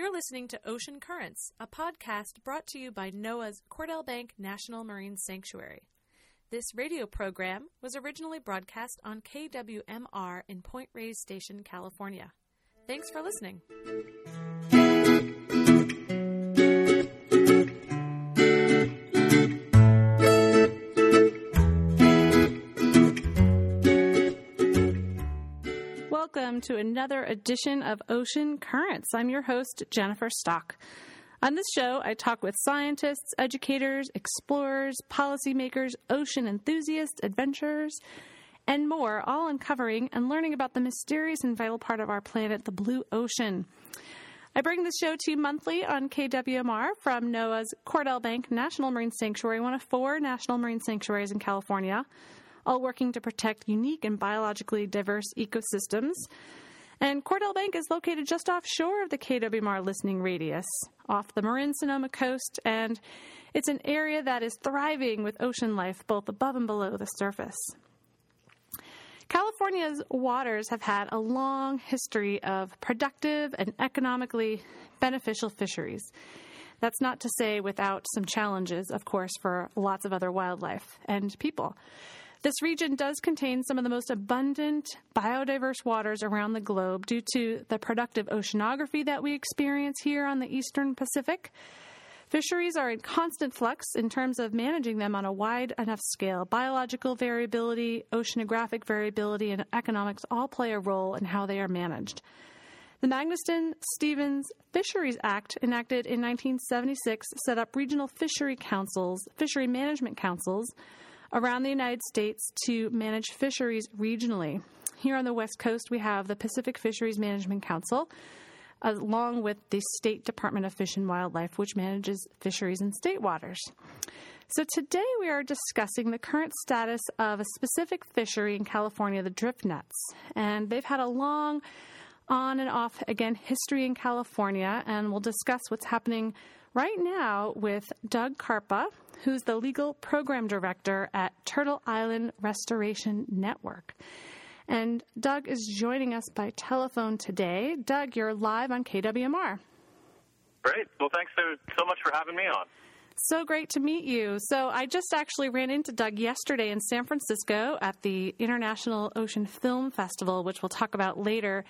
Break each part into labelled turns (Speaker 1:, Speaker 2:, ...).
Speaker 1: You're listening to Ocean Currents, a podcast brought to you by NOAA's Cordell Bank National Marine Sanctuary. This radio program was originally broadcast on KWMR in Point Reyes Station, California. Thanks for listening. Welcome to another edition of Ocean Currents. I'm your host, Jennifer Stock. On this show, I talk with scientists, educators, explorers, policymakers, ocean enthusiasts, adventurers, and more, all uncovering and learning about the mysterious and vital part of our planet, the blue ocean. I bring this show to you monthly on KWMR from NOAA's Cordell Bank National Marine Sanctuary, one of four national marine sanctuaries in California all working to protect unique and biologically diverse ecosystems. And Cordell Bank is located just offshore of the KWMR listening radius, off the Marin Sonoma coast, and it's an area that is thriving with ocean life both above and below the surface. California's waters have had a long history of productive and economically beneficial fisheries. That's not to say without some challenges, of course, for lots of other wildlife and people. This region does contain some of the most abundant biodiverse waters around the globe due to the productive oceanography that we experience here on the eastern Pacific. Fisheries are in constant flux in terms of managing them on a wide enough scale. Biological variability, oceanographic variability, and economics all play a role in how they are managed. The Magnuson Stevens Fisheries Act, enacted in 1976, set up regional fishery councils, fishery management councils, around the United States to manage fisheries regionally. Here on the West Coast, we have the Pacific Fisheries Management Council, along with the State Department of Fish and Wildlife, which manages fisheries in state waters. So today we are discussing the current status of a specific fishery in California, the drift nets. And they've had a long on and off again history in California, and we'll discuss what's happening right now with Doug Karpa, who's the legal program director at Turtle Island Restoration Network. And Doug is joining us by telephone today. Doug, you're live on KWMR.
Speaker 2: Great. Well, thanks so, much for having me on.
Speaker 1: So great to meet you. So, I just actually ran into Doug yesterday in San Francisco at the International Ocean Film Festival, which we'll talk about later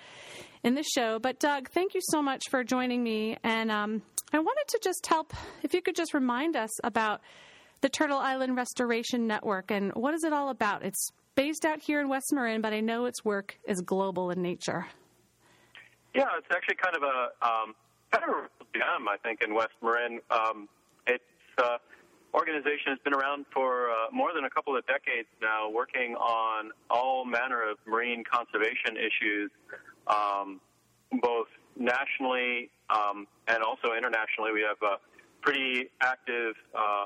Speaker 1: in the show. But, Doug, thank you so much for joining me. And um, I wanted to just help, if you could just remind us about the Turtle Island Restoration Network and what is it all about? It's based out here in West Marin, but I know its work is global in nature.
Speaker 2: Yeah, it's actually kind of a um, kind of a gem, I think, in West Marin. Um, its uh, organization has been around for uh, more than a couple of decades now, working on all manner of marine conservation issues, um, both nationally um, and also internationally. We have a pretty active uh,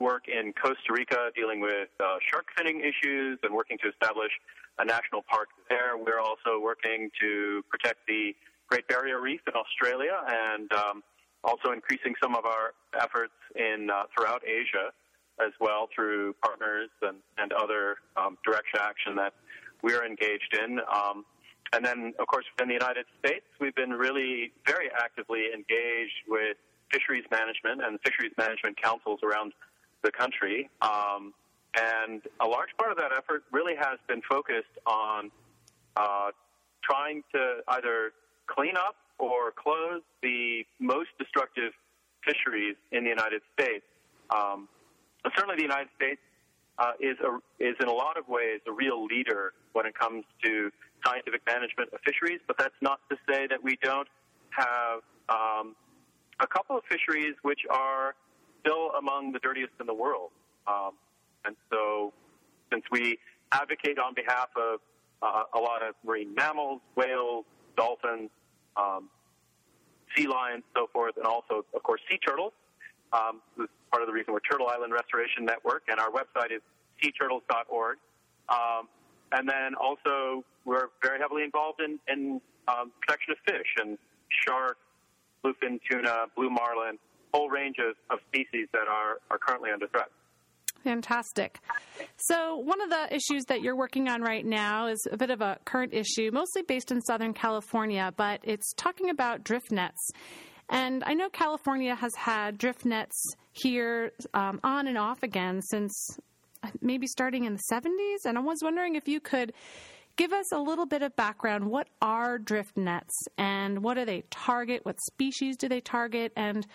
Speaker 2: work in Costa Rica dealing with uh, shark finning issues and working to establish a national park there. We're also working to protect the Great Barrier Reef in Australia and um, also increasing some of our efforts in uh, throughout Asia as well through partners and, and other um, direct action that we're engaged in. Um, and then, of course, in the United States, we've been really very actively engaged with fisheries management and fisheries management councils around the country. Um, and a large part of that effort really has been focused on uh, trying to either clean up or close the most destructive fisheries in the United States. Um, certainly, the United States uh, is a, is in a lot of ways a real leader when it comes to scientific management of fisheries, but that's not to say that we don't have um, a couple of fisheries which are still among the dirtiest in the world. Um, and so, since we advocate on behalf of uh, a lot of marine mammals, whales, dolphins, um, sea lions, so forth, and also, of course, sea turtles. Um, this is part of the reason we're Turtle Island Restoration Network, and our website is seaturtles.org. Um, and then also, we're very heavily involved in, in um, protection of fish and shark, bluefin tuna, blue marlin, whole range of, of species that are, are currently under threat.
Speaker 1: Fantastic. So, one of the issues that you're working on right now is a bit of a current issue, mostly based in Southern California, but it's talking about drift nets. And I know California has had drift nets here um, on and off again since maybe starting in the 70s. And I was wondering if you could give us a little bit of background. What are drift nets and what do they target? What species do they target? And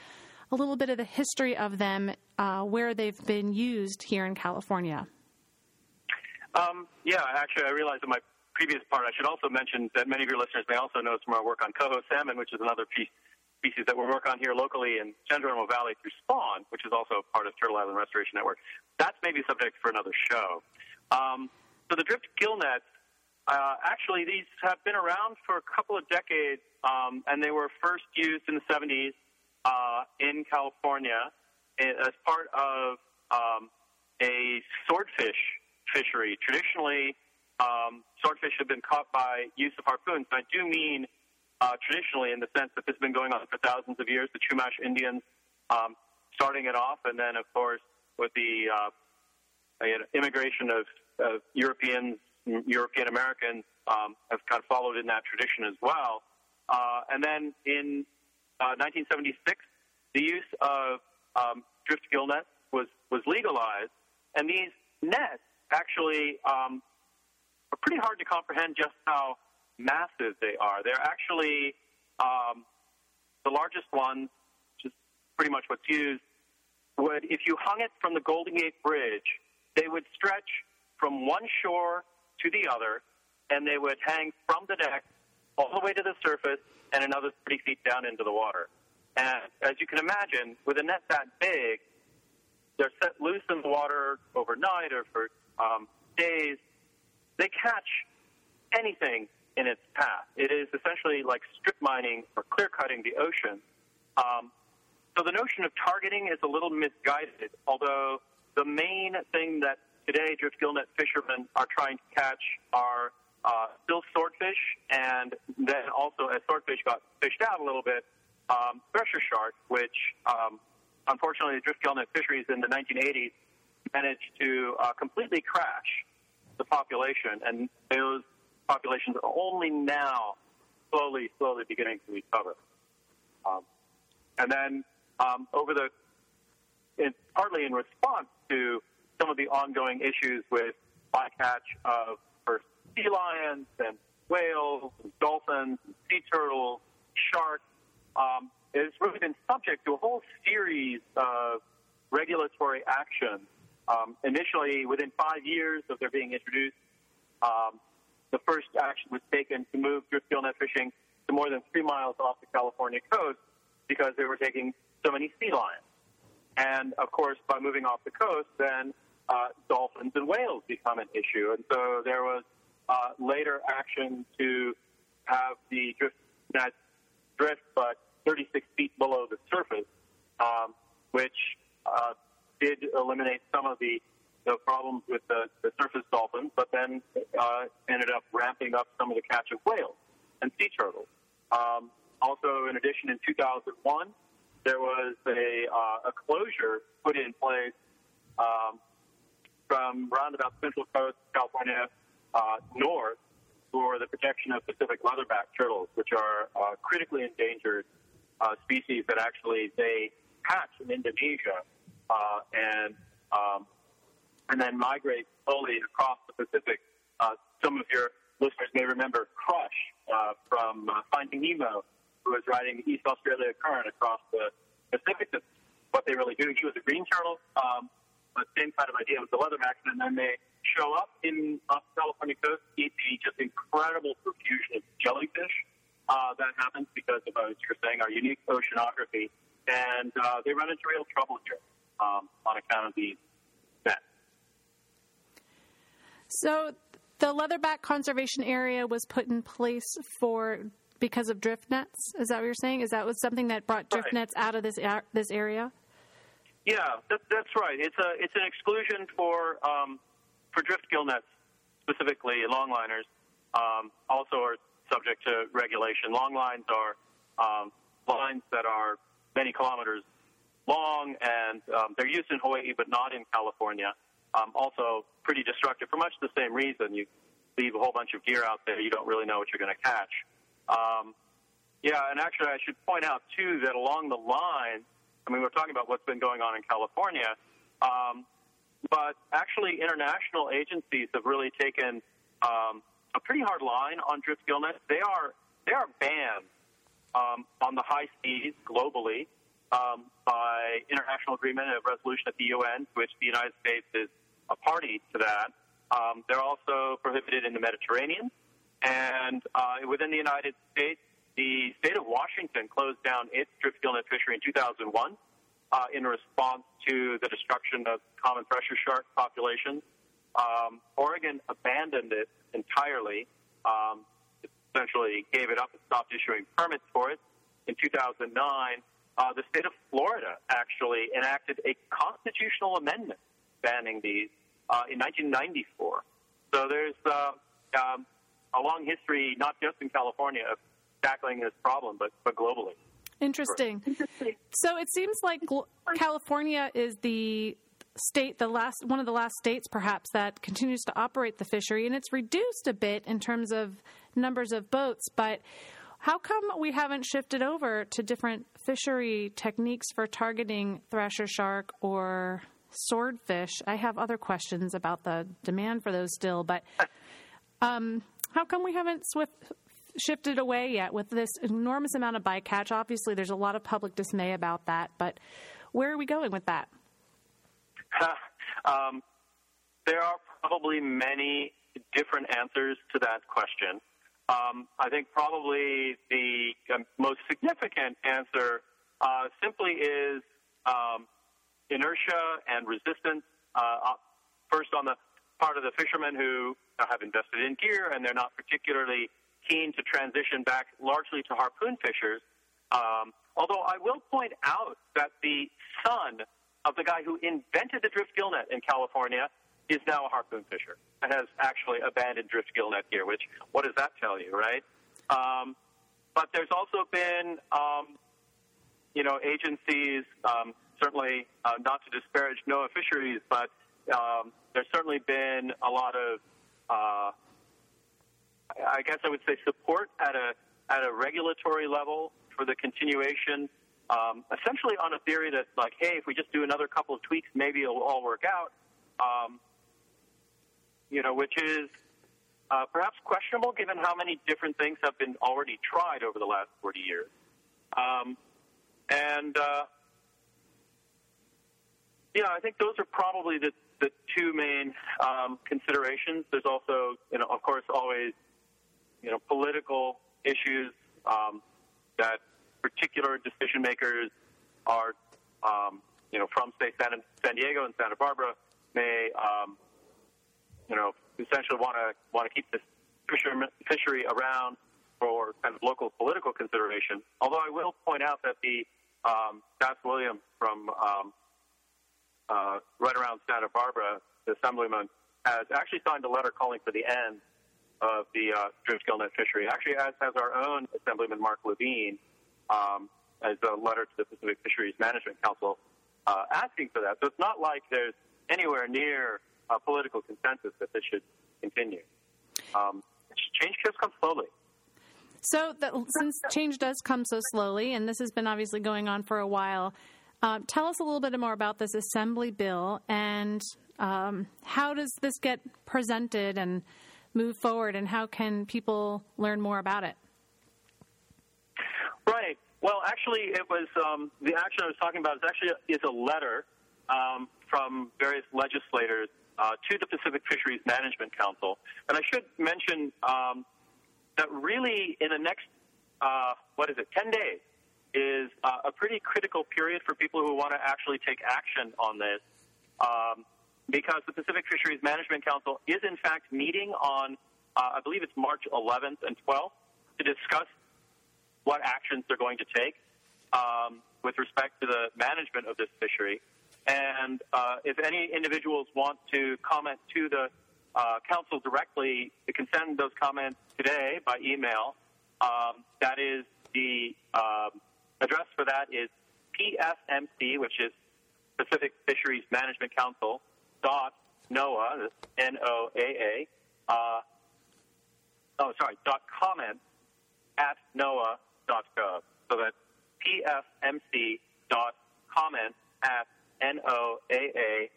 Speaker 1: a little bit of the history of them, uh, where they've been used here in California.
Speaker 2: Um, yeah, actually, I realized in my previous part, I should also mention that many of your listeners may also know from our work on coho salmon, which is another piece, species that we work on here locally in Geronimo Valley through Spawn, which is also part of Turtle Island Restoration Network. That's maybe subject for another show. Um, so the drift gill nets, uh, actually, these have been around for a couple of decades, um, and they were first used in the 70s uh, in California as part of um, a swordfish fishery. Traditionally, um, swordfish have been caught by use of harpoons. And I do mean uh, traditionally in the sense that this has been going on for thousands of years. The Chumash Indians um, starting it off, and then of course with the uh, immigration of, of Europeans, European Americans um, have kind of followed in that tradition as well. Uh, and then in 1976, uh, the use of um, drift gill nets was was legalized, and these nets actually um, are pretty hard to comprehend just how massive they are. They're actually um, the largest ones, which is pretty much what's used. Would if you hung it from the Golden Gate Bridge, they would stretch from one shore to the other, and they would hang from the deck all the way to the surface and another 30 feet down into the water. And as you can imagine, with a net that big, they're set loose in the water overnight or for um, days. They catch anything in its path. It is essentially like strip mining or clear cutting the ocean. Um, so the notion of targeting is a little misguided, although the main thing that today drift gillnet fishermen are trying to catch are uh, still swordfish, and then also as swordfish got fished out a little bit, um, thresher shark, which um, unfortunately the drift gillnet fisheries in the 1980s managed to uh, completely crash the population, and those populations are only now slowly, slowly beginning to recover. Um, and then um, over the, in, partly in response to some of the ongoing issues with bycatch of first sea lions and whales, and dolphins, and sea turtles, sharks, um, it's really been subject to a whole series of regulatory actions. Um, initially, within five years of their being introduced, um, the first action was taken to move drift gill net fishing to more than three miles off the California coast because they were taking so many sea lions. And of course, by moving off the coast, then uh, dolphins and whales become an issue. And so there was uh, later action to have the drift net drift, but 36 feet below the surface, um, which uh, did eliminate some of the, the problems with the, the surface dolphins, but then uh, ended up ramping up some of the catch of whales and sea turtles. Um, also, in addition, in 2001, there was a, uh, a closure put in place um, from around about Central Coast, California, uh, north for the protection of Pacific leatherback turtles, which are uh, critically endangered uh, species that actually they hatch in Indonesia uh, and um, and then migrate slowly across the Pacific. Uh, some of your listeners may remember Crush uh, from uh, Finding Nemo, who was riding the East Australia current across the Pacific. That's what they really do. He was a green turtle, um, but same kind of idea with the leatherback, and then they show up in off the California coast, eat the just incredible profusion of jellyfish uh, that happens because of, as you're saying, our unique oceanography, and uh, they run into real trouble here um, on account of these nets.
Speaker 1: So the leatherback conservation area was put in place for because of drift nets. Is that what you're saying? Is that was something that brought drift right. nets out of this this area?
Speaker 2: Yeah, that, that's right. It's a it's an exclusion for um, for drift gill nets specifically, longliners um, also are subject to regulation. Long lines are um, lines that are many kilometers long, and um, they're used in Hawaii, but not in California. Um, also, pretty destructive for much the same reason. You leave a whole bunch of gear out there, you don't really know what you're going to catch. Um, Yeah, and actually, I should point out too that along the line, I mean, we're talking about what's been going on in California, um, but actually, international agencies have really taken um, a pretty hard line on drift gillnet. They are they are banned um, on the high seas globally um, by international agreement and resolution at the UN, which the United States is a party to that. Um, they're also prohibited in the Mediterranean. And uh, within the United States, the state of Washington closed down its drift gillnet fishery in 2001 uh, in response to the destruction of common thresher shark populations. Um, Oregon abandoned it entirely, um, essentially gave it up and stopped issuing permits for it. In 2009, uh, the state of Florida actually enacted a constitutional amendment banning these uh, in 1994. So there's uh, um, a long history, not just in California, of tackling this problem, but, but globally.
Speaker 1: Interesting. Interesting. So it seems like California is the state, the last one of the last states, perhaps, that continues to operate the fishery, and it's reduced a bit in terms of numbers of boats. But how come we haven't shifted over to different fishery techniques for targeting thresher shark or swordfish? I have other questions about the demand for those still, but um, how come we haven't swift, shifted away yet with this enormous amount of bycatch? Obviously, there's a lot of public dismay about that, but where are we going with that?
Speaker 2: um, there are probably many different answers to that question. Um, I think probably the most significant answer uh, simply is um, inertia and resistance. Uh, first, on the part of the fishermen who have invested in gear and they're not particularly keen to transition back largely to harpoon fishers. Um, although I will point out that the son of the guy who invented the drift gill net in California is now a harpoon fisher and has actually abandoned drift gill net here, which, what does that tell you, right? Um, but there's also been, um, you know, agencies, um, certainly uh, not to disparage NOAA fisheries, but um, there's certainly been a lot of, uh, I guess I would say, support at a at a regulatory level for the continuation um, essentially on a theory that, like, hey, if we just do another couple of tweaks, maybe it'll all work out. Um, you know, which is uh, perhaps questionable given how many different things have been already tried over the last 40 years. Um, and, uh, yeah, I think those are probably the, the two main um, considerations. There's also, you know, of course, always, you know, political issues um, that particular decision makers are, um, you know, from say San, San Diego and Santa Barbara may, um, you know, essentially want to want to keep this fishery around for kind of local political consideration. Although I will point out that the um, Das Williams from um, uh, right around Santa Barbara, the assemblyman, has actually signed a letter calling for the end of the uh, drift gillnet fishery. Actually, as has our own assemblyman Marc Levine, um, as a letter to the Pacific Fisheries Management Council uh, asking for that. So it's not like there's anywhere near a political consensus that this should continue. Um, change just comes slowly.
Speaker 1: So, the, since change does come so slowly, and this has been obviously going on for a while, uh, tell us a little bit more about this assembly bill and um, how does this get presented and move forward, and how can people learn more about it?
Speaker 2: Right. Well, actually, it was um, the action I was talking about is actually a, is a letter um, from various legislators uh, to the Pacific Fisheries Management Council, and I should mention um, that really in the next uh, what is it, ten days is uh, a pretty critical period for people who want to actually take action on this, um, because the Pacific Fisheries Management Council is in fact meeting on uh, I believe it's March 11th and 12th to discuss what actions they're going to take um, with respect to the management of this fishery. And uh, if any individuals want to comment to the uh, council directly, they can send those comments today by email. Um, that is the um, address for that is PFMC, which is Pacific Fisheries Management Council dot NOAA, N O A A. Uh, oh, sorry, dot comment at NOAA pfmc.gov. So that's comment at noaa.gov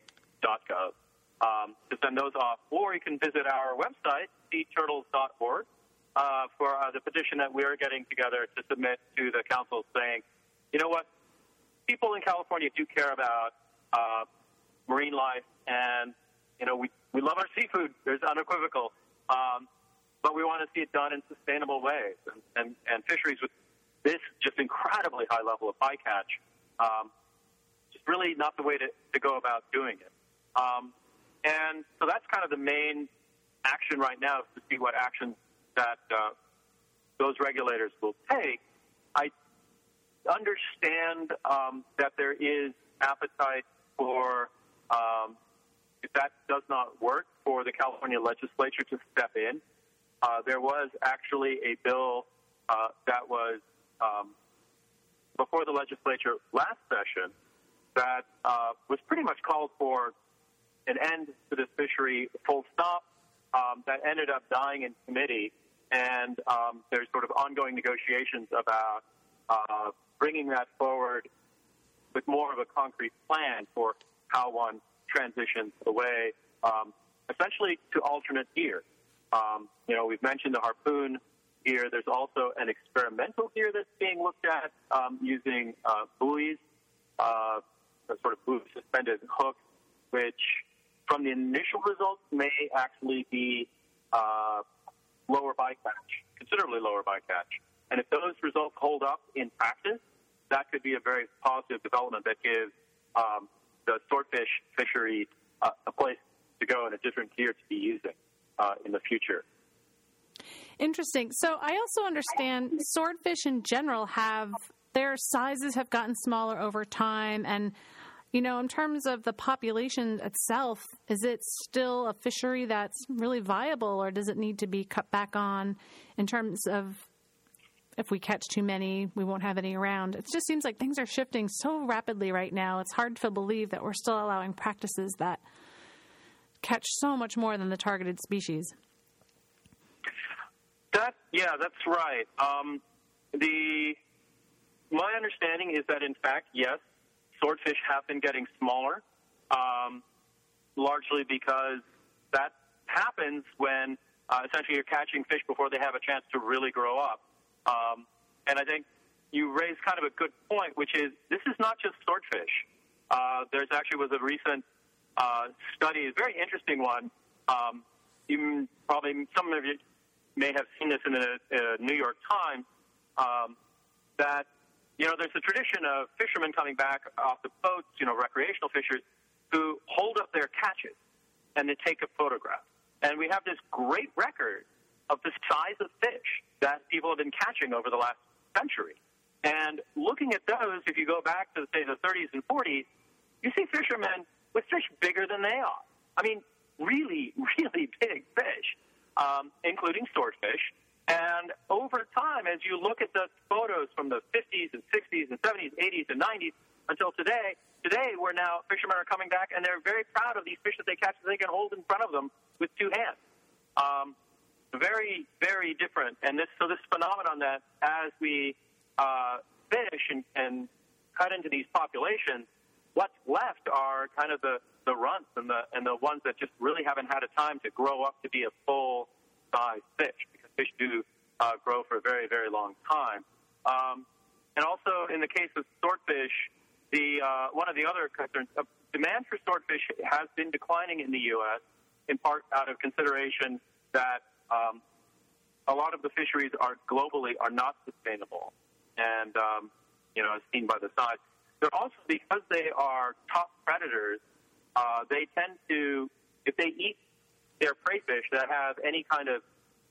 Speaker 2: um, to send those off. Or you can visit our website, seaturtles.org, uh, for uh, the petition that we're getting together to submit to the council saying, you know what, people in California do care about uh, marine life, and you know we we love our seafood. There's unequivocal, um, but we want to see it done in sustainable ways, and, and and fisheries with this just incredibly high level of bycatch, um, really not the way to, to go about doing it. Um, and so that's kind of the main action right now is to see what actions that uh, those regulators will take. I understand um, that there is appetite for, um, if that does not work, for the California legislature to step in. Uh, there was actually a bill uh, that was um, before the legislature last session that uh, was pretty much called for an end to this fishery full stop. Um, that ended up dying in committee, and um, there's sort of ongoing negotiations about uh, bringing that forward with more of a concrete plan for how one transitions away, um, essentially to alternate gear. Um, you know, we've mentioned the harpoon gear. There's also an experimental gear that's being looked at um, using uh, buoys, uh, sort of buoy suspended hook, which from the initial results may actually be uh, lower bycatch, considerably lower bycatch. And if those results hold up in practice, that could be a very positive development that gives um, the swordfish fishery uh, a place to go and a different gear to be using uh, in the future.
Speaker 1: Interesting. So I also understand swordfish in general have their sizes have gotten smaller over time and you know, in terms of the population itself, is it still a fishery that's really viable or does it need to be cut back on in terms of if we catch too many, we won't have any around. It just seems like things are shifting so rapidly right now. It's hard to believe that we're still allowing practices that catch so much more than the targeted species.
Speaker 2: That yeah, that's right. Um, the my understanding is that in fact, yes, swordfish have been getting smaller, um, largely because that happens when uh, essentially you're catching fish before they have a chance to really grow up. Um, and I think you raise kind of a good point, which is this is not just swordfish. Uh, there's actually was a recent uh, study, a very interesting one. Um, even probably some of you may have seen this in the uh, New York Times. Um, that you know, there's a tradition of fishermen coming back off the boats, you know, recreational fishers, who hold up their catches and they take a photograph. And we have this great record of the size of fish that people have been catching over the last century. And looking at those, if you go back to, say, the 30s and 40s, you see fishermen with fish bigger than they are. I mean, really, really big fish, um, including swordfish. And over time, as you look at the photos from the 50s and 60s and 70s, 80s and 90s until today, today we're now fishermen are coming back and they're very proud of these fish that they catch that they can hold in front of them with two hands. Um, very, very different. And this, so this phenomenon that as we uh, fish and, and cut into these populations, what's left are kind of the, the runts and the, and the ones that just really haven't had a time to grow up to be a full size fish fish do uh, grow for a very, very long time. Um, and also in the case of swordfish, the, uh, one of the other concerns, uh, demand for swordfish has been declining in the U.S. in part out of consideration that um, a lot of the fisheries are globally are not sustainable, and um, you know, as seen by the size. They're also because they are top predators. Uh, they tend to, if they eat their prey fish that have any kind of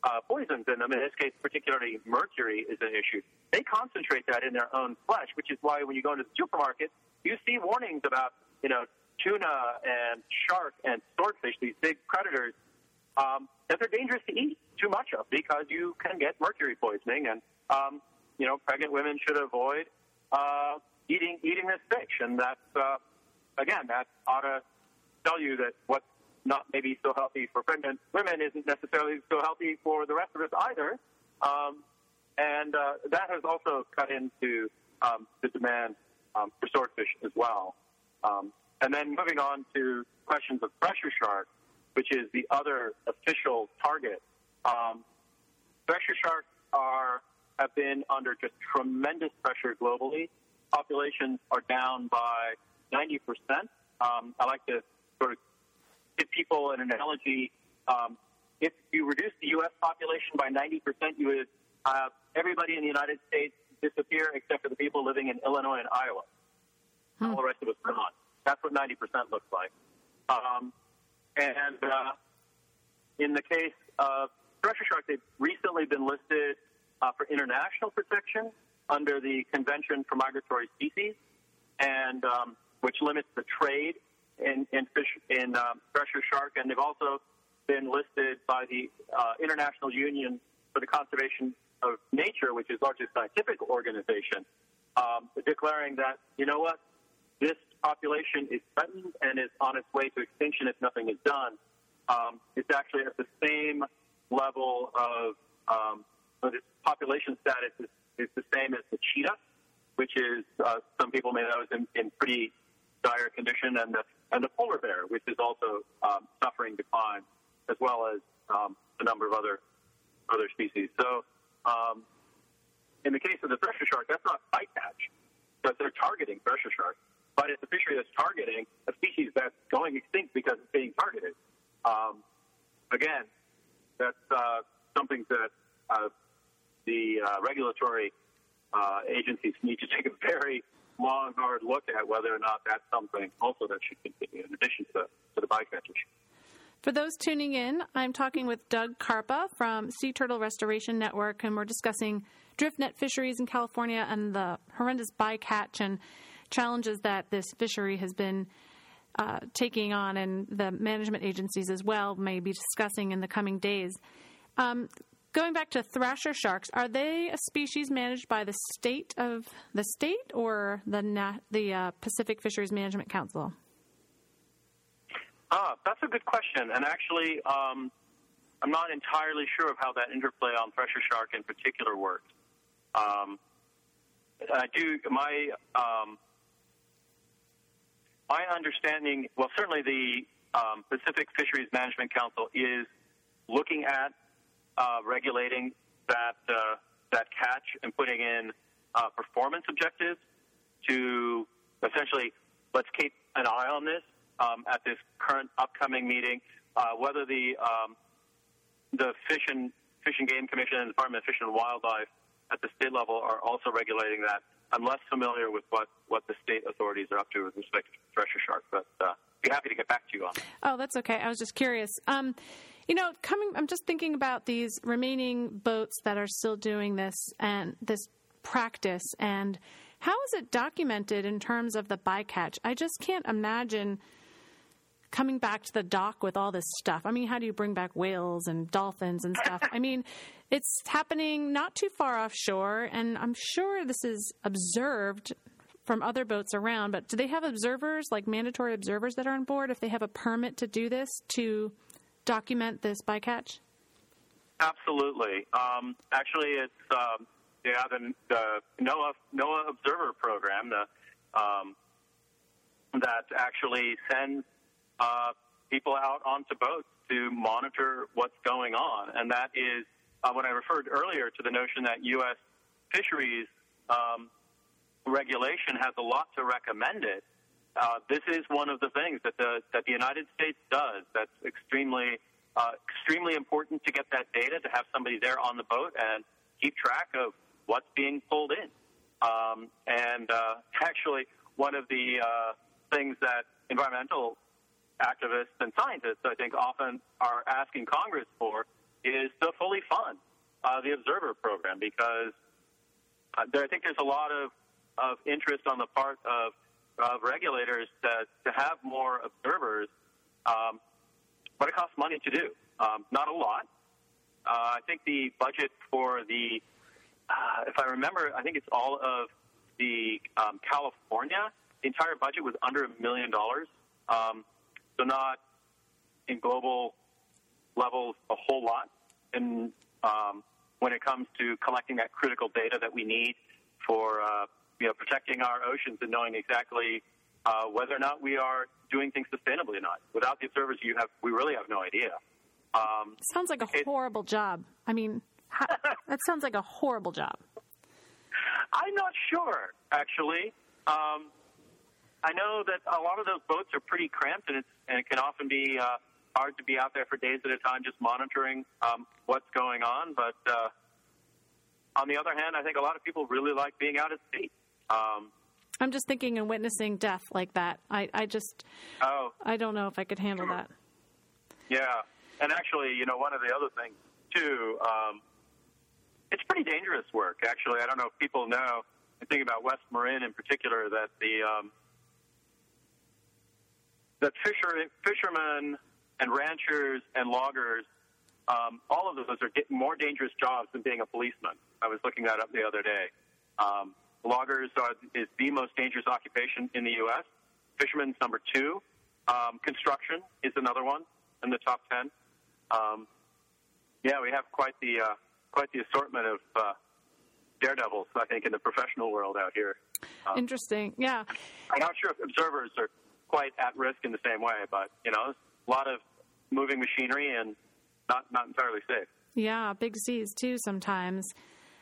Speaker 2: uh, poisons in them, in this case, particularly mercury is an issue. They concentrate that in their own flesh, which is why when you go into the supermarket, you see warnings about, you know, tuna and shark and swordfish, these big predators, um, that they're dangerous to eat too much of because you can get mercury poisoning. And, um, you know, pregnant women should avoid uh, eating eating this fish. And that's, uh, again, that ought to tell you that what's not maybe so healthy for pregnant women isn't necessarily so healthy for the rest of us either. Um, and uh, that has also cut into um, the demand um, for swordfish as well. Um, and then moving on to questions of thresher shark, which is the other official target. Um, thresher sharks are have been under just tremendous pressure globally. Populations are down by 90 percent. Um, I like to sort of give people an analogy. Um, if you reduce the U.S. population by 90 percent, you would have everybody in the United States disappear except for the people living in Illinois and Iowa. Hmm. All the rest of us are gone. That's what 90% looks like. Um, and uh, in the case of thresher sharks, they've recently been listed uh, for international protection under the Convention for Migratory Species, and um, which limits the trade in, in fish in um, thresher shark. And they've also been listed by the uh, International Union for the Conservation of Nature, which is largely a scientific organization, um, declaring that you know what this population is threatened and is on its way to extinction if nothing is done. Um, it's actually at the same level of um, its population status is, is, the same as the cheetah, which is uh, some people may know is in, in, pretty dire condition, and the and the polar bear, which is also um, suffering decline, as well as um, a number of other other species. So, um, in the case of the thresher shark, that's not bycatch, but they're targeting thresher sharks but it's a fishery that's targeting a species that's going extinct because it's being targeted. Um, again, that's uh, something that uh, the uh, regulatory uh, agencies need to take a very long, hard look at whether or not that's something also that should continue in addition to, to the bycatch issue.
Speaker 1: For those tuning in, I'm talking with Doug Karpa from Sea Turtle Restoration Network, and we're discussing drift net fisheries in California and the horrendous bycatch and challenges that this fishery has been uh, taking on, and the management agencies as well may be discussing in the coming days. Um, going back to thresher sharks, are they a species managed by the state of the state or the the uh, Pacific Fisheries Management Council?
Speaker 2: Ah, that's a good question, and actually, um, I'm not entirely sure of how that interplay on thresher shark in particular works. Um, I do my um, my understanding, well, certainly the um, Pacific Fisheries Management Council is looking at uh, regulating that uh, that catch and putting in uh, performance objectives to essentially let's keep an eye on this um, at this current upcoming meeting. Uh, whether the um, the Fish and Fish and Game Commission and Department of Fish and Wildlife at the state level are also regulating that. I'm less familiar with what, what the state authorities are up to with respect to thresher shark, but uh, be happy to get back to you on.
Speaker 1: Oh, that's okay. I was just curious. Um, you know, coming, I'm just thinking about these remaining boats that are still doing this and this practice, and how is it documented in terms of the bycatch? I just can't imagine coming back to the dock with all this stuff. I mean, how do you bring back whales and dolphins and stuff? I mean, it's happening not too far offshore, and I'm sure this is observed from other boats around. But do they have observers, like mandatory observers, that are on board if they have a permit to do this to document this bycatch?
Speaker 2: Absolutely. Um, actually, it's um, yeah the, the NOAA NOAA Observer Program the, um, that actually sends uh, people out onto boats to monitor what's going on. And that is uh, when I referred earlier to the notion that U.S. fisheries um, regulation has a lot to recommend it. Uh, this is one of the things that the that the United States does. That's extremely uh, extremely important to get that data to have somebody there on the boat and keep track of what's being pulled in. Um, and uh, actually, one of the uh, things that environmental activists and scientists, I think, often are asking Congress for is to fully fund uh, the Observer program because uh, there, I think there's a lot of, of interest on the part of, of regulators to, to have more observers, um, but it costs money to do. Um, not a lot. Uh, I think the budget for the, uh, if I remember, I think it's all of the um, California. The entire budget was under a million dollars. Um, so not in global levels a whole lot. And um, when it comes to collecting that critical data that we need for uh, you know protecting our oceans and knowing exactly uh, whether or not we are doing things sustainably or not. Without the observers, you have we really have no idea.
Speaker 1: Um, sounds like a it, horrible job. I mean, how, that sounds like a horrible job.
Speaker 2: I'm not sure, actually. Um, I know that a lot of those boats are pretty cramped, and, and it can often be uh, hard to be out there for days at a time just monitoring um, what's going on. But uh, on the other hand, I think a lot of people really like being out at sea. Um,
Speaker 1: I'm just thinking and witnessing death like that. I, I just, oh, I don't know if I could handle that.
Speaker 2: Yeah, and actually, you know, one of the other things too, um, it's pretty dangerous work. Actually, I don't know if people know. I'm thinking about West Marin in particular that the um, that fisher, fishermen and ranchers and loggers, um, all of those are more dangerous jobs than being a policeman. I was looking that up the other day. Um, loggers are, is the most dangerous occupation in the U.S. Fishermen's number two. Um, construction is another one in the top ten. Um, yeah, we have quite the uh, quite the assortment of uh, daredevils, I think, in the professional world out here.
Speaker 1: Um, Interesting. Yeah.
Speaker 2: I'm not sure if observers are quite at risk in the same way, but you know, a lot of moving machinery and not not entirely safe.
Speaker 1: Yeah, big seas too sometimes.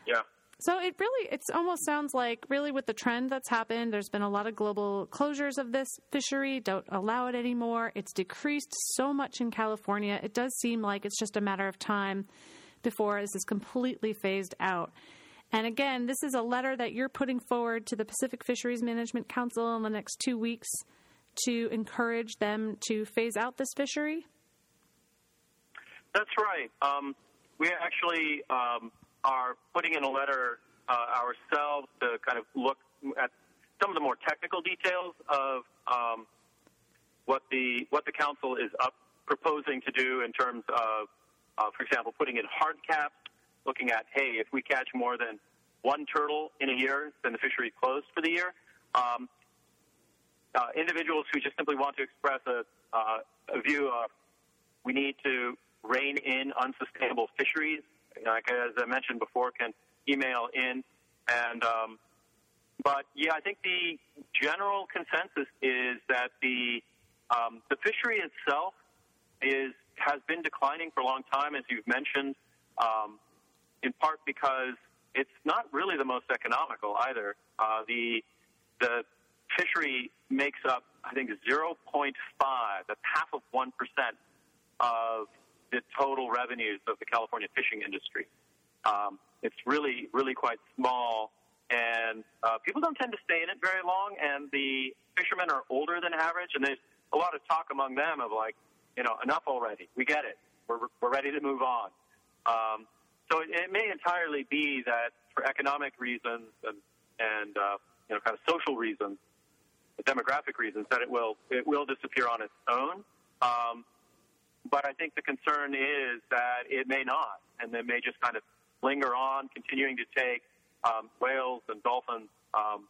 Speaker 2: Yeah.
Speaker 1: So it really, it almost sounds like really with the trend that's happened, there's been a lot of global closures of this fishery. Don't allow it anymore. It's decreased so much in California. It does seem like it's just a matter of time before this is completely phased out. And again, this is a letter that you're putting forward to the Pacific Fisheries Management Council in the next two weeks to encourage them to phase out this fishery?
Speaker 2: That's right. Um, we actually um, are putting in a letter uh, ourselves to kind of look at some of the more technical details of um, what the what the council is up proposing to do in terms of, uh, for example, putting in hard caps, looking at hey, if we catch more than one turtle in a year, then the fishery is closed for the year. Um, uh, individuals who just simply want to express a, uh, a view of we need to rein in unsustainable fisheries, like as I mentioned before, can email in. And um, but yeah, I think the general consensus is that the um, the fishery itself is has been declining for a long time, as you've mentioned, um, in part because it's not really the most economical either. Uh, the the fishery makes up, I think, 0.5, that's half of 1% of the total revenues of the California fishing industry. Um, it's really, really quite small, and uh, people don't tend to stay in it very long, and the fishermen are older than average, and there's a lot of talk among them of like, you know, enough already. We get it. We're, we're ready to move on. Um, so it, it may entirely be that for economic reasons and, and uh, you know, kind of social reasons, demographic reasons that it will it will disappear on its own. Um, but I think the concern is that it may not, and they may just kind of linger on, continuing to take um, whales and dolphins um,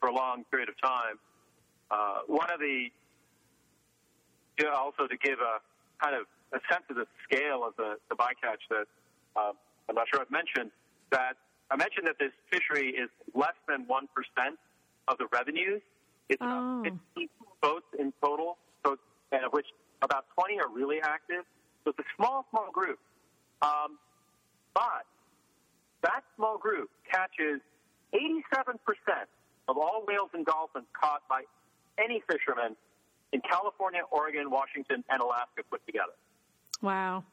Speaker 2: for a long period of time. Uh, one of the you know, also to give a kind of a sense of the scale of the, the bycatch that uh, I'm not sure I've mentioned that I mentioned that this fishery is less than one percent of the revenues it's oh. about 15 boats in total, so and of which about 20 are really active. So it's a small, small group. Um, but that small group catches 87% of all whales and dolphins caught by any fisherman in California, Oregon, Washington, and Alaska put together.
Speaker 1: Wow.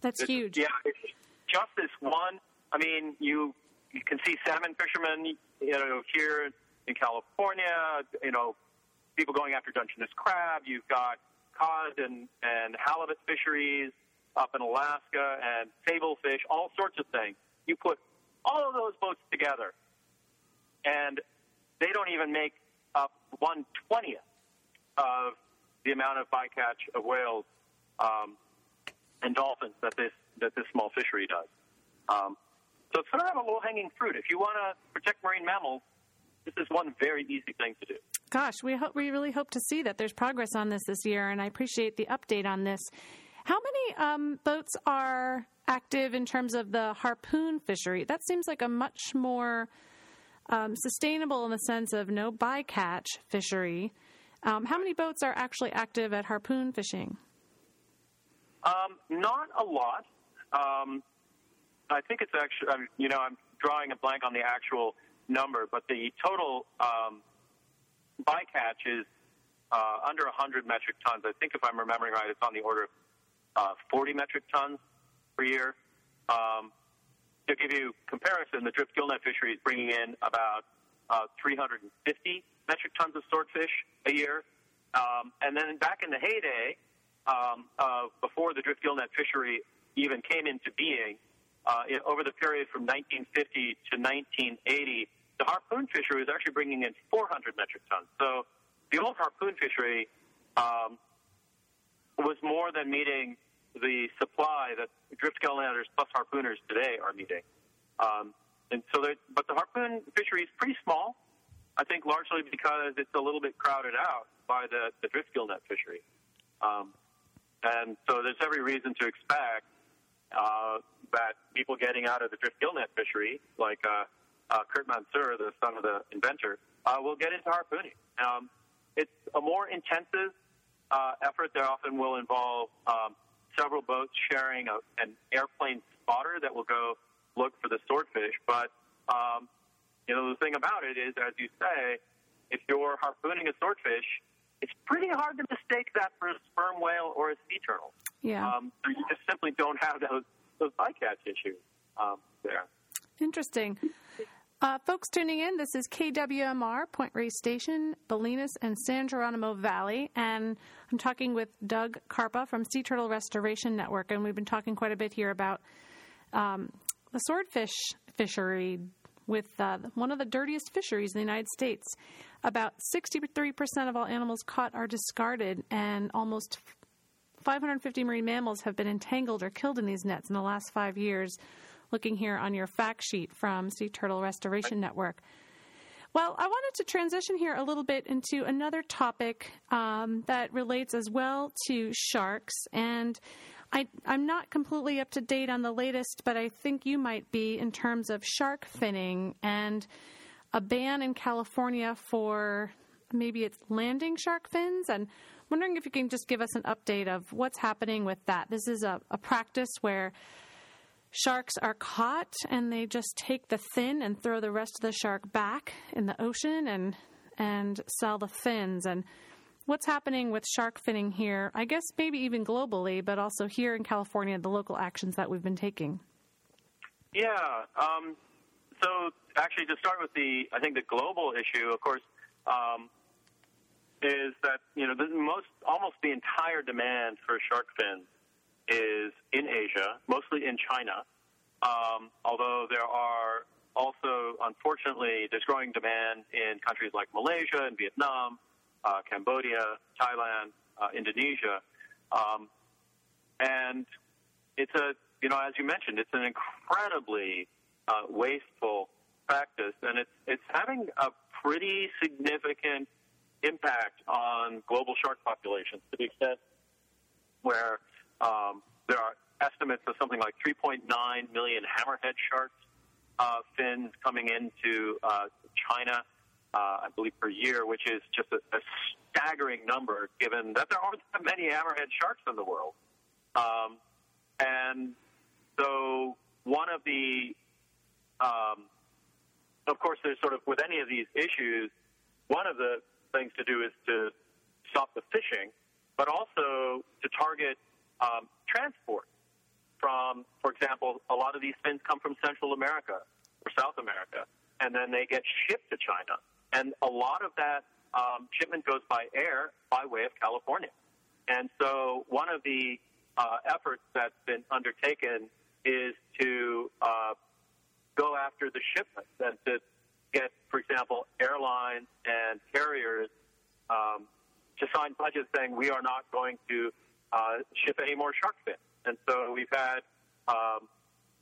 Speaker 1: That's
Speaker 2: it's,
Speaker 1: huge.
Speaker 2: Yeah, it's just this one. I mean, you you can see salmon fishermen, you know, here in California, you know, people going after Dungeness crab. You've got cod and, and halibut fisheries up in Alaska and sablefish, all sorts of things. You put all of those boats together, and they don't even make up one twentieth of the amount of bycatch of whales um, and dolphins that this that this small fishery does. Um, so it's sort of a low hanging fruit. If you want to protect marine mammals, this is one very easy thing to do.
Speaker 1: Gosh, we hope we really hope to see that there's progress on this this year, and I appreciate the update on this. How many um, boats are active in terms of the harpoon fishery? That seems like a much more um, sustainable in the sense of no bycatch fishery. Um, how many boats are actually active at harpoon fishing?
Speaker 2: Um, not a lot. Um, I think it's actually, you know, I'm drawing a blank on the actual number, but the total um, bycatch is uh, under 100 metric tons. I think if I'm remembering right, it's on the order of uh, 40 metric tons per year. Um, to give you comparison, the drift gillnet fishery is bringing in about uh, 350 metric tons of swordfish a year. Um, and then back in the heyday, um, uh, before the drift gillnet fishery even came into being, uh, over the period from 1950 to 1980, the harpoon fishery was actually bringing in 400 metric tons. So the old harpoon fishery um, was more than meeting the supply that drift gillnetters plus harpooners today are meeting. Um, and so, but the harpoon fishery is pretty small. I think largely because it's a little bit crowded out by the, the drift gillnet fishery. Um, and so there's every reason to expect uh, that people getting out of the drift gillnet fishery, like uh, uh, Kurt Mansour, the son of the inventor, uh, will get into harpooning. Um, it's a more intensive uh, effort that often will involve um, several boats sharing a, an airplane spotter that will go look for the swordfish. But um, you know, the thing about it is, as you say, if you're harpooning a swordfish, it's pretty hard to mistake that for a sperm whale or a sea turtle.
Speaker 1: Yeah.
Speaker 2: Um, so you just simply don't have those those bycatch issues um, there.
Speaker 1: Interesting. Uh, folks tuning in, this is KWMR, Point Reyes Station, Bolinas and San Geronimo Valley, and I'm talking with Doug Karpa from Sea Turtle Restoration Network, and we've been talking quite a bit here about um, the swordfish fishery with uh, one of the dirtiest fisheries in the United States. About 63% of all animals caught are discarded, and almost 550 marine mammals have been entangled or killed in these nets in the last five years looking here on your fact sheet from Sea Turtle Restoration Network. Well, I wanted to transition here a little bit into another topic um, that relates as well to sharks. And I, am not completely up to date on the latest, but I think you might be in terms of shark finning and a ban in California for maybe it's landing shark fins. And wondering if you can just give us an update of what's happening with that. This is a, a practice where Sharks are caught and they just take the fin and throw the rest of the shark back in the ocean and and sell the fins and what's happening with shark finning here I guess maybe even globally but also here in California the local actions that we've been taking.
Speaker 2: Yeah, um, so actually to start with the I think the global issue of course um, is that you know the most almost the entire demand for shark fins is in Asia, mostly in China. Um, although there are also, unfortunately, there's growing demand in countries like Malaysia and Vietnam, uh, Cambodia, Thailand, uh, Indonesia, um, and it's a you know as you mentioned, it's an incredibly uh, wasteful practice, and it's it's having a pretty significant impact on global shark populations to the extent where um, there are estimates of something like 3.9 million hammerhead sharks uh, fins coming into uh, China, uh, I believe, per year, which is just a, a staggering number given that there aren't that many hammerhead sharks in the world. Um, and so one of the, um, of course, there's sort of with any of these issues, one of the things to do is to stop the fishing, but also to target um, transport from, for example, a lot of these fins come from Central America or South America, and then they get shipped to China. And a lot of that um, shipment goes by air by way of California. And so one of the uh, efforts that's been undertaken is to uh, go after the shipments and to get, for example, airlines and carriers um, to sign pledges saying we are not going to uh, ship any more shark fin. And so we've had um,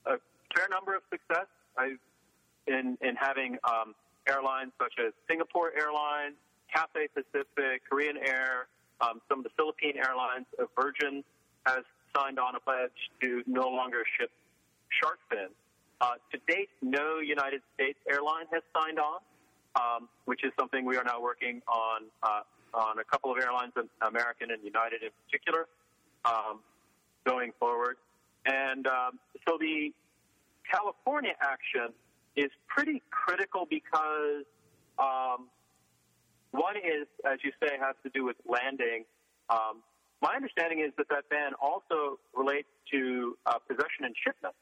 Speaker 2: a fair number of success in, in having um, airlines such as Singapore Airlines, Cathay Pacific, Korean Air, um, some of the Philippine airlines, Virgin has signed on a pledge to no longer ship shark fins. Uh, to date, no United States airline has signed on, um, which is something we are now working on uh, on a couple of airlines, American and United in particular, um, going forward. And um, so the California action is pretty critical because um, one is, as you say, has to do with landing. Um, my understanding is that that ban also relates to uh, possession and shipment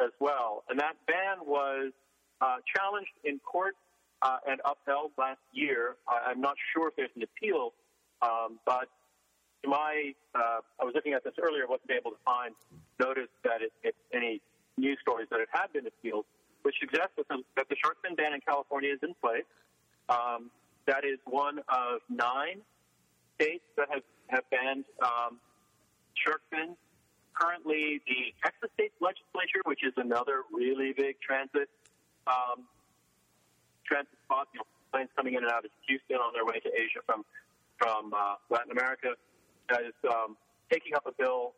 Speaker 2: as well, and that ban was uh, challenged in court uh, and upheld last year. I, am not sure if there's an appeal, um, but my uh, I was looking at this earlier, wasn't able to find notice that it, it, any news stories that it had been appealed, which suggests that the, that the shark fin ban in California is in place. Um, that is one of nine states that have, have banned um, shark fins. Currently, the Texas state legislature, which is another really big transit um, transit spot, you know, planes coming in and out of Houston on their way to Asia from from uh, Latin America, is um, taking up a bill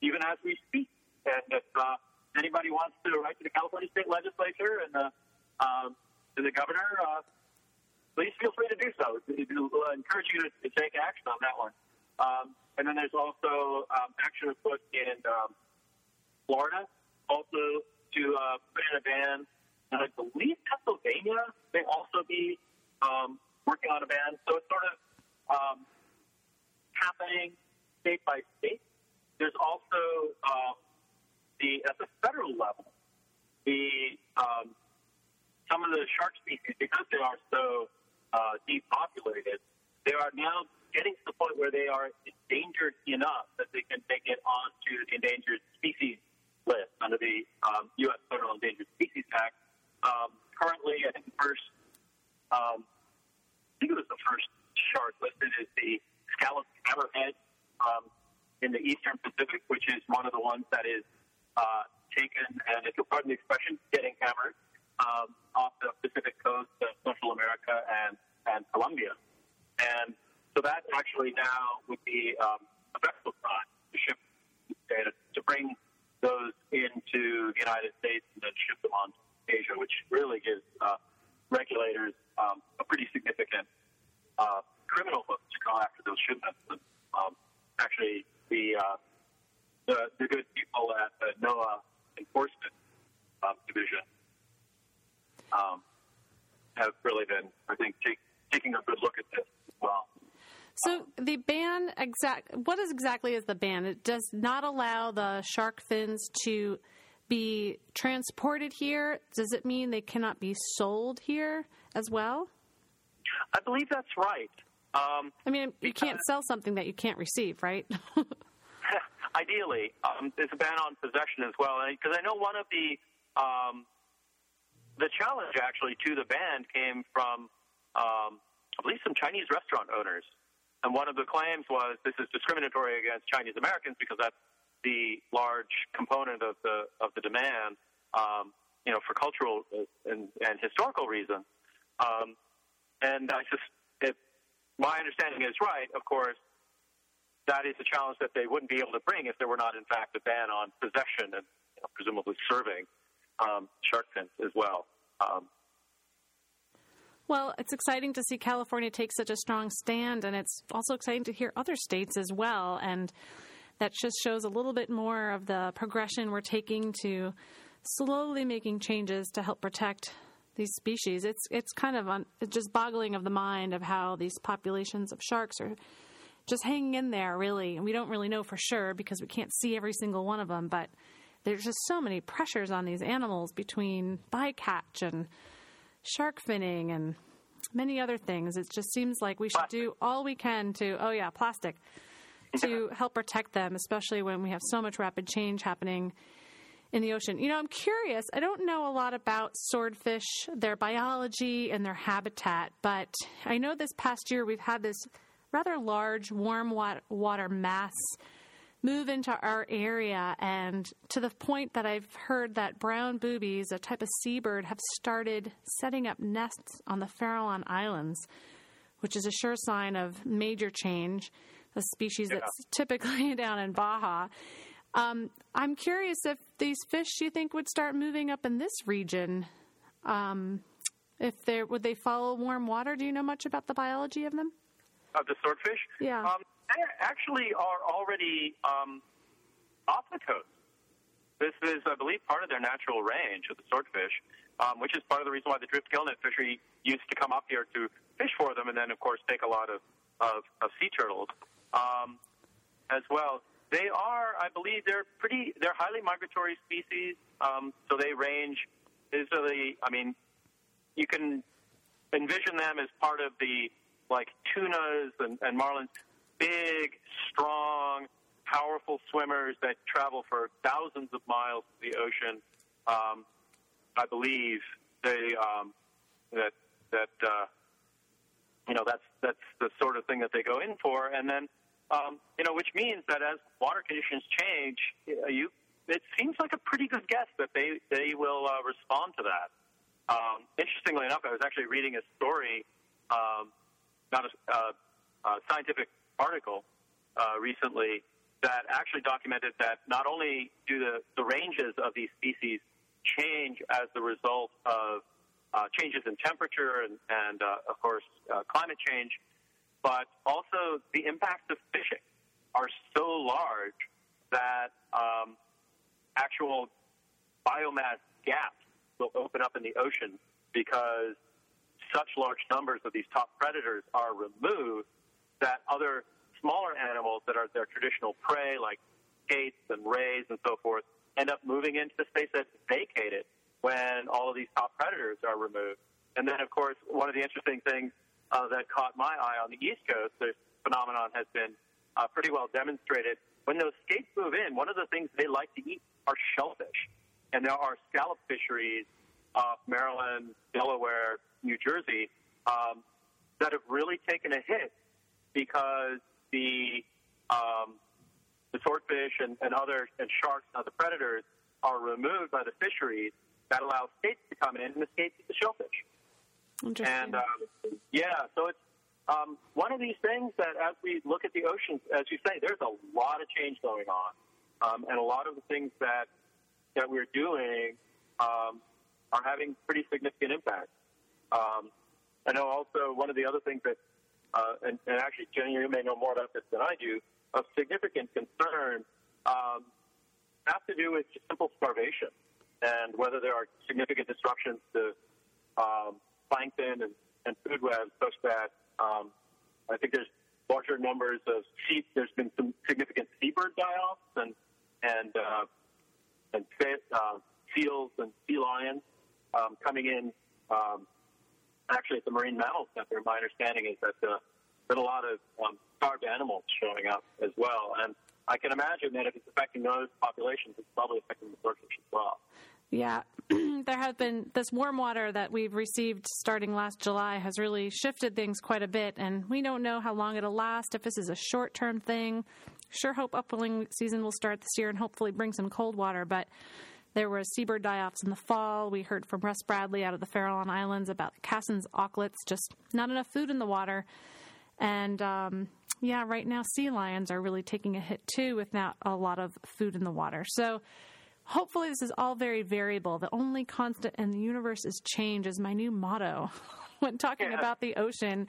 Speaker 2: even as we speak. And if uh, anybody wants to write to the California state legislature and the um, to the governor, uh, please feel free to do so. We'll encourage you to, to take action on that one. Um, and then there's also um, action afoot in um, Florida, also to uh, put in a ban. And I believe Pennsylvania may also be um, working on a ban. So it's sort of um, happening state by state. There's also uh, the at the federal level, the um, some of the shark species because they are so uh, depopulated, they are now getting to the point where they are endangered enough that they can make it onto the endangered species list under the um, U.S. Federal Endangered Species Act. Um, currently, I think the first, um, I think it was the first shark listed is the scallop hammerhead um, in the eastern Pacific, which is one of the ones that is uh, taken, and if you'll pardon the expression, getting hammered um, off the Pacific coast of Central America and, and Colombia. And so that actually now would be um, a vessel crime to ship data to bring those into the United States and then ship them on Asia, which really gives uh, regulators um, a pretty significant uh, criminal hook to go after those shipments. And, um, actually, the, uh, the the good people at the NOAA Enforcement um, Division um, have really been, I think, take, taking a good look at this as well.
Speaker 1: So the ban exact what is exactly is the ban? It does not allow the shark fins to be transported here. Does it mean they cannot be sold here as well?
Speaker 2: I believe that's right. Um,
Speaker 1: I mean, you can't sell something that you can't receive, right?
Speaker 2: ideally, um, there's a ban on possession as well. Because I know one of the um, the challenge actually to the ban came from, um, I believe, some Chinese restaurant owners and one of the claims was this is discriminatory against Chinese Americans because that's the large component of the of the demand, um, you know, for cultural and, and historical reasons. Um, and I just, if my understanding is right, of course, that is a challenge that they wouldn't be able to bring if there were not, in fact, a ban on possession and you know, presumably serving um, shark fins as well. Um,
Speaker 1: well, it's exciting to see California take such a strong stand, and it's also exciting to hear other states as well. And that just shows a little bit more of the progression we're taking to slowly making changes to help protect these species. It's it's kind of un, it's just boggling of the mind of how these populations of sharks are just hanging in there, really. And we don't really know for sure because we can't see every single one of them, but there's just so many pressures on these animals between bycatch and shark finning and many other things. It just seems like we should do all we can to, oh, yeah, plastic, to help protect them, especially when we have so much rapid change happening in the ocean. You know, I'm curious. I don't know a lot about swordfish, their biology, and their habitat, but I know this past year we've had this rather large warm water mass move into our area, and to the point that I've heard that brown boobies, a type of seabird, have started setting up nests on the Farallon Islands, which is a sure sign of major change. The species yeah. that's typically down in Baja. Um, I'm curious if these fish you think would start moving up in this region. Um, if they would they follow warm water? Do you know much about the biology of them?
Speaker 2: Of the swordfish?
Speaker 1: Yeah.
Speaker 2: Um, they actually are already um, off the coast. This is, I believe, part of their natural range of the swordfish, um, which is part of the reason why the drift gillnet fishery used to come up here to fish for them, and then, of course, take a lot of of, of sea turtles um, as well. They are, I believe, they're pretty. They're highly migratory species, um, so they range easily. I mean, you can envision them as part of the like tunas and, and marlins, big, strong, powerful swimmers that travel for thousands of miles to the ocean. Um, I believe they um, that that uh, you know that's that's the sort of thing that they go in for, and then um, you know which means that as water conditions change, you it seems like a pretty good guess that they they will uh, respond to that. Um, interestingly enough, I was actually reading a story, um, not a, uh, a scientific article uh, recently that actually documented that not only do the, the ranges of these species change as the result of uh, changes in temperature and, and uh, of course, uh, climate change, but also the impacts of fishing are so large that um, actual biomass gaps will open up in the ocean because such large numbers of these top predators are removed that other smaller animals that are their traditional prey, like skates and rays and so forth, end up moving into the space that's vacated when all of these top predators are removed. And then, of course, one of the interesting things uh, that caught my eye on the East Coast, this phenomenon has been uh, pretty well demonstrated. When those skates move in, one of the things they like to eat are shellfish. And there are scallop fisheries off Maryland, Delaware, New Jersey um, that have really taken a hit because the um, the swordfish and, and other and sharks and other predators are removed by the fisheries that allow skates to come in and escape the shellfish. And um, yeah, so it's um, one of these things that as we look at the oceans, as you say, there's a lot of change going on, um, and a lot of the things that that we're doing um, are having pretty significant impact. Um, I know also one of the other things that, uh, and, and actually, Jenny, you may know more about this than I do, of significant concern um, have to do with simple starvation and whether there are significant disruptions to um, plankton and, and food webs such that um, I think there's larger numbers of sea. There's been some significant seabird die-offs and and uh, and uh, seals and sea lions um, coming in. Um, actually, at the Marine Mammal Center, my understanding is that uh, been a lot of um, starved animals showing up as well, and I can imagine that if it's affecting those populations, it's probably affecting the swordfish as well.
Speaker 1: Yeah, there have been this warm water that we've received starting last July has really shifted things quite a bit, and we don't know how long it'll last. If this is a short term thing, sure hope upwelling season will start this year and hopefully bring some cold water. But there were seabird die-offs in the fall. We heard from Russ Bradley out of the Farallon Islands about Cassin's auklets, just not enough food in the water. And um, yeah, right now sea lions are really taking a hit too with not a lot of food in the water. So hopefully this is all very variable. The only constant in the universe is change is my new motto when talking yeah. about the ocean.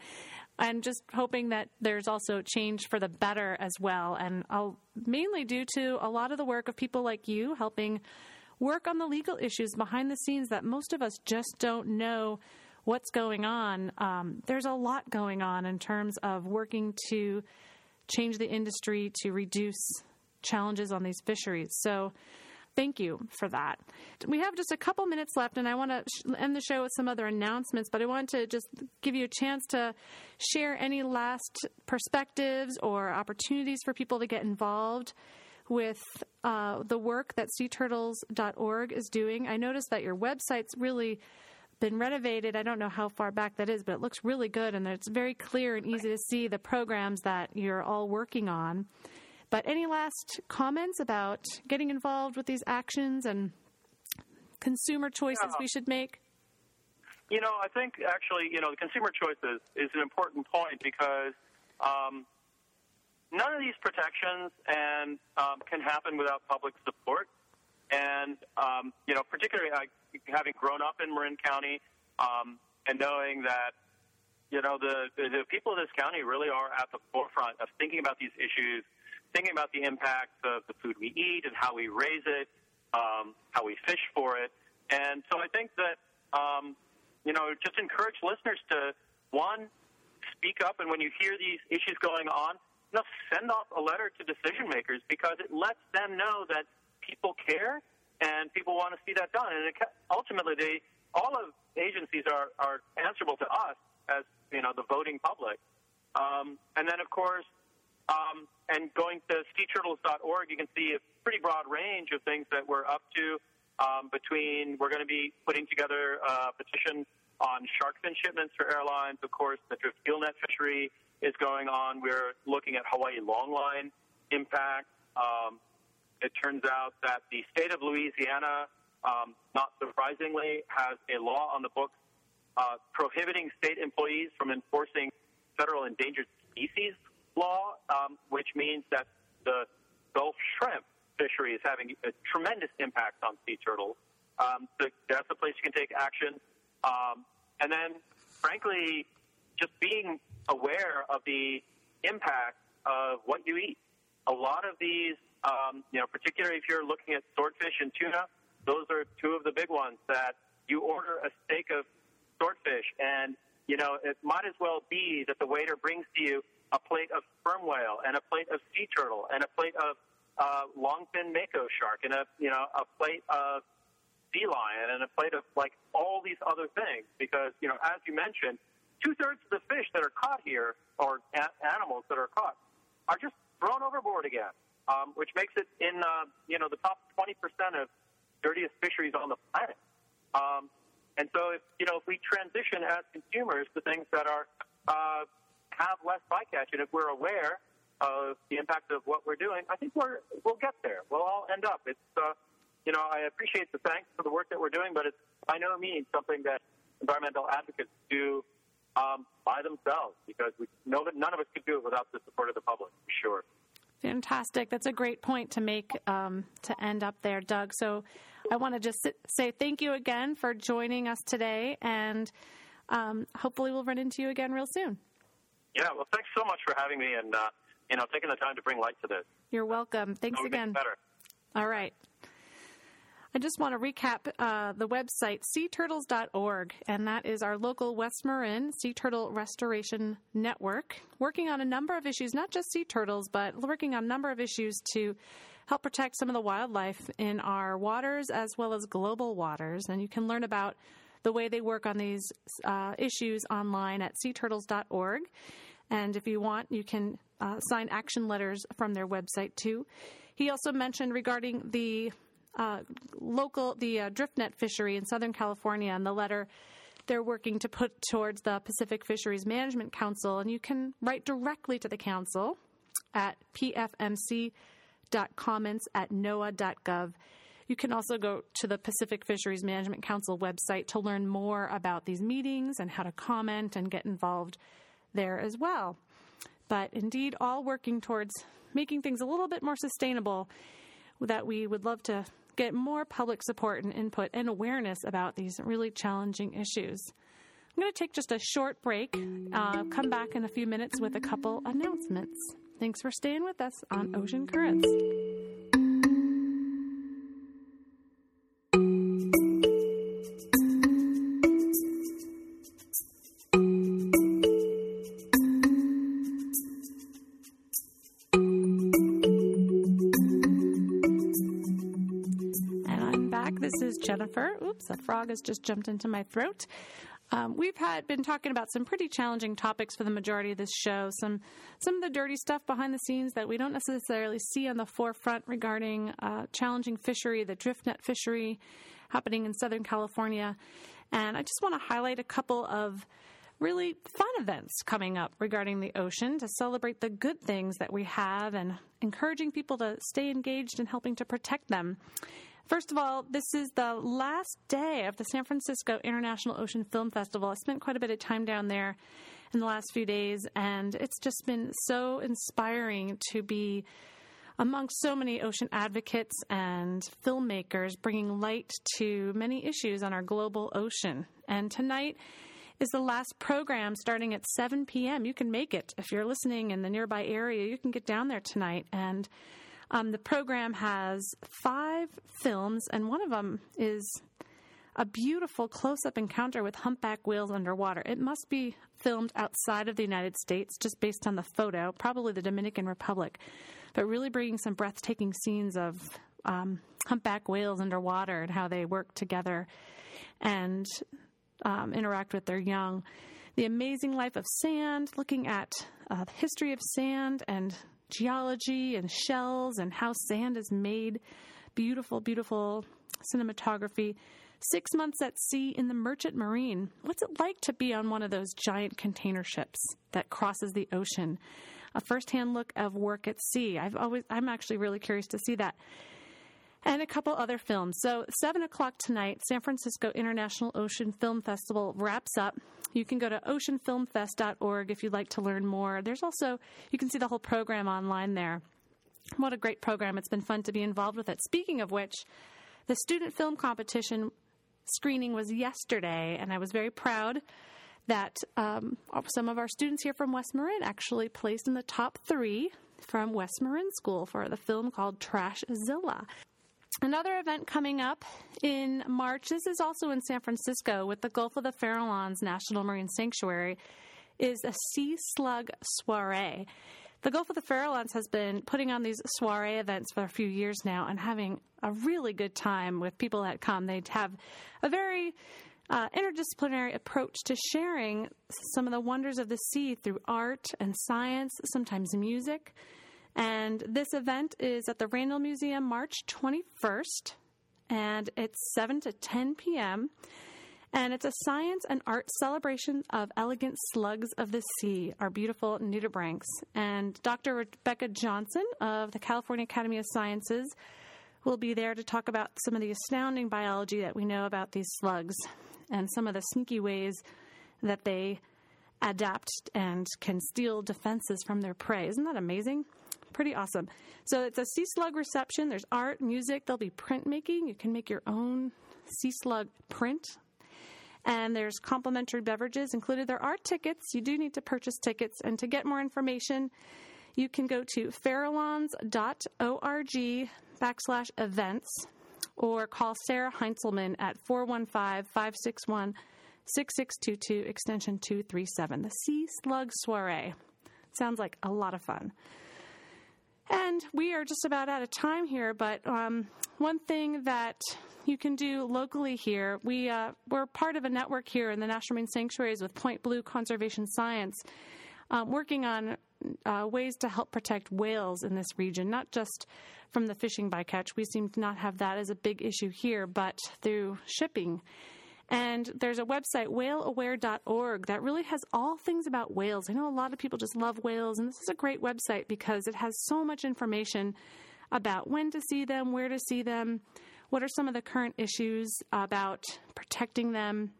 Speaker 1: And just hoping that there's also change for the better as well. And I'll mainly due to a lot of the work of people like you helping work on the legal issues behind the scenes that most of us just don't know what's going on. Um, there's a lot going on in terms of working to change the industry to reduce challenges on these fisheries. So, thank you for that. We have just a couple minutes left, and I want to end the show with some other announcements, but I want to just give you a chance to share any last perspectives or opportunities for people to get involved with uh, the work that seaturtles.org is doing. I noticed that your website's really been renovated. I don't know how far back that is, but it looks really good and it's very clear and easy to see the programs that you're all working on. But any last comments about getting involved with these actions and consumer choices yeah. we should make?
Speaker 2: You know, I think actually, you know, the consumer choices is an important point because um, none of these protections and um, can happen without public support. And um, you know, particularly I, having grown up in Marin County um, and knowing that you know the, the people of this county really are at the forefront of thinking about these issues, thinking about the impacts of the food we eat and how we raise it, um, how we fish for it. And so I think that um, you know, just encourage listeners to one speak up, and when you hear these issues going on, you know, send off a letter to decision makers because it lets them know that people care and people want to see that done. And it, ultimately, they all of agencies are are answerable to us as you know the voting public. Um, and then, of course, um, and going to seaturtles.org, you can see a pretty broad range of things that we're up to. Um, between we're going to be putting together a petition on shark fin shipments for airlines. Of course, the drift net fishery is going on. We're looking at Hawaii longline impact. Um, it turns out that the state of Louisiana, um, not surprisingly, has a law on the books uh, prohibiting state employees from enforcing federal endangered species law, um, which means that the Gulf shrimp fishery is having a tremendous impact on sea turtles. Um, so that's a place you can take action. Um, and then, frankly, just being aware of the impact of what you eat. A lot of these, um, you know, particularly if you're looking at swordfish and tuna, those are two of the big ones that you order a steak of swordfish and, you know, it might as well be that the waiter brings to you a plate of sperm whale and a plate of sea turtle and a plate of uh, longfin mako shark and a, you know, a plate of sea lion and a plate of like all these other things because, you know, as you mentioned, two thirds of the fish that are caught here or a- animals that are caught are just thrown overboard again, um, which makes it in, uh, you know, the top 20% of dirtiest fisheries on the planet. Um, and so, if, you know, if we transition as consumers to things that are uh, have less bycatch, and if we're aware of the impact of what we're doing, I think we're we'll get there. We'll all end up. It's uh, you know, I appreciate the thanks for the work that we're doing, but it's by no means something that environmental advocates do um, by themselves because we know that none of us could do it without the support of the public, for sure.
Speaker 1: Fantastic. That's a great point to make um, to end up there, Doug. So I want to just say thank you again for joining us today, and um, hopefully we'll run into you again real soon.
Speaker 2: Yeah, well, thanks so much for having me and, uh, you know, taking the time to bring light to this.
Speaker 1: You're welcome. Thanks again.
Speaker 2: Better.
Speaker 1: All right. I just want to recap uh, the website, seaturtles.org, and that is our local West Marin Sea Turtle Restoration Network, working on a number of issues, not just sea turtles, but working on a number of issues to help protect some of the wildlife in our waters as well as global waters. And you can learn about the way they work on these uh, issues online at seaturtles.org. And if you want, you can uh, sign action letters from their website too. He also mentioned regarding the uh, local the uh, drift net fishery in Southern California and the letter they're working to put towards the Pacific Fisheries Management Council, and you can write directly to the council at pfmc.comments at noaa.gov. You can also go to the Pacific Fisheries Management Council website to learn more about these meetings and how to comment and get involved there as well. But indeed, all working towards making things a little bit more sustainable that we would love to get more public support and input and awareness about these really challenging issues. I'm going to take just a short break, uh, come back in a few minutes with a couple announcements. Thanks for staying with us on Ocean Currents. Oops, a frog has just jumped into my throat. Um, we've had been talking about some pretty challenging topics for the majority of this show. Some some of the dirty stuff behind the scenes that we don't necessarily see on the forefront regarding uh, challenging fishery, the drift net fishery happening in Southern California, and I just want to highlight a couple of really fun events coming up regarding the ocean to celebrate the good things that we have and encouraging people to stay engaged and helping to protect them. First of all, this is the last day of the San Francisco International Ocean Film Festival. I spent quite a bit of time down there, in the last few days, and it's just been so inspiring to be among so many ocean advocates and filmmakers bringing light to many issues on our global ocean. And tonight is the last program starting at 7 p.m. You can make it. If you're listening in the nearby area, you can get down there tonight. And um, the program has five films, and one of them is a beautiful close up encounter with humpback whales underwater. It must be filmed outside of the United States just based on the photo, probably the Dominican Republic, but really bringing some breathtaking scenes of um, humpback whales underwater and how they work together and um, interact with their young. The amazing life of sand, looking at uh, the history of sand and geology and shells and how sand is made. Beautiful, beautiful cinematography. Six months at sea in the Merchant Marine. What's it like to be on one of those giant container ships that crosses the ocean? A firsthand look of work at sea. I've always, I'm actually really curious to see that. And a couple other films. So, 7 o'clock tonight, San Francisco International Ocean Film Festival wraps up. You can go to oceanfilmfest.org if you'd like to learn more. There's also, you can see the whole program online there. What a great program. It's been fun to be involved with it. Speaking of which, the student film competition screening was yesterday, and I was very proud that um, some of our students here from West Marin actually placed in the top three from West Marin School for the film called Trashzilla. Another event coming up in March, this is also in San Francisco with the Gulf of the Farallones National Marine Sanctuary, is a sea slug soiree. The Gulf of the Farallones has been putting on these soiree events for a few years now and having a really good time with people that come. They have a very uh, interdisciplinary approach to sharing some of the wonders of the sea through art and science, sometimes music. And this event is at the Randall Museum March 21st, and it's 7 to 10 p.m. And it's a science and art celebration of elegant slugs of the sea, our beautiful nudibranchs. And Dr. Rebecca Johnson of the California Academy of Sciences will be there to talk about some of the astounding biology that we know about these slugs and some of the sneaky ways that they adapt and can steal defenses from their prey. Isn't that amazing? Pretty awesome. So it's a sea slug reception. There's art, music. There'll be printmaking. You can make your own sea slug print and there's complimentary beverages included. There are tickets. You do need to purchase tickets. And to get more information, you can go to farallones.org backslash events or call Sarah Heinzelman at 415 561 6622 extension 237. The Sea Slug Soiree. Sounds like a lot of fun. And we are just about out of time here, but um, one thing that you can do locally here, we, uh, we're part of a network here in the National Marine Sanctuaries with Point Blue Conservation Science, um, working on uh, ways to help protect whales in this region, not just from the fishing bycatch. We seem to not have that as a big issue here, but through shipping. And there's a website, whaleaware.org, that really has all things about whales. I know a lot of people just love whales, and this is a great website because it has so much information about when to see them, where to see them, what are some of the current issues about protecting them,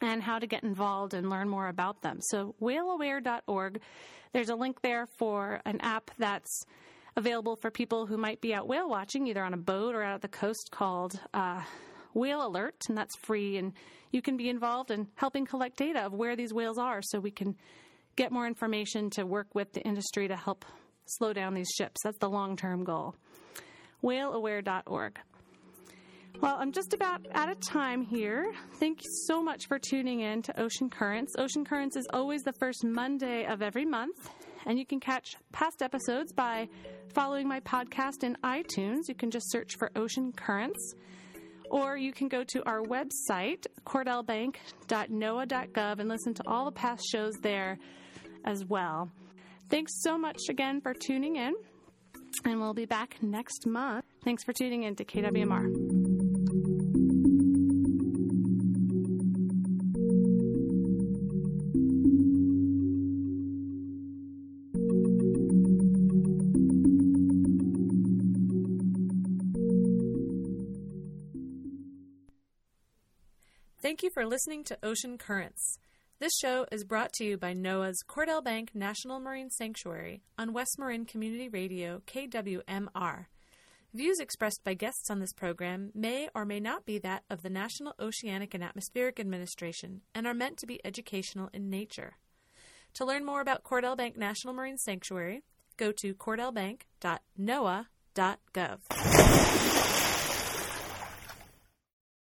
Speaker 1: and how to get involved and learn more about them. So, whaleaware.org, there's a link there for an app that's available for people who might be out whale watching, either on a boat or out at the coast, called uh, Whale Alert, and that's free. And you can be involved in helping collect data of where these whales are so we can get more information to work with the industry to help slow down these ships. That's the long term goal. Whaleaware.org. Well, I'm just about out of time here. Thank you so much for tuning in to Ocean Currents. Ocean Currents is always the first Monday of every month, and you can catch past episodes by following my podcast in iTunes. You can just search for Ocean Currents or you can go to our website, cordellbank.noaa.gov, and listen to all the past shows there as well. Thanks so much again for tuning in, and we'll be back next month. Thanks for tuning in to KWMR.
Speaker 3: Thank you for listening to Ocean Currents.
Speaker 1: This show is brought to you by NOAA's Cordell Bank National Marine Sanctuary on West Marin Community Radio, KWMR. Views expressed by guests on this program may or may not be that of the National Oceanic and Atmospheric Administration and are meant to be educational in nature. To learn more about Cordell Bank National Marine Sanctuary, go to cordellbank.noaa.gov.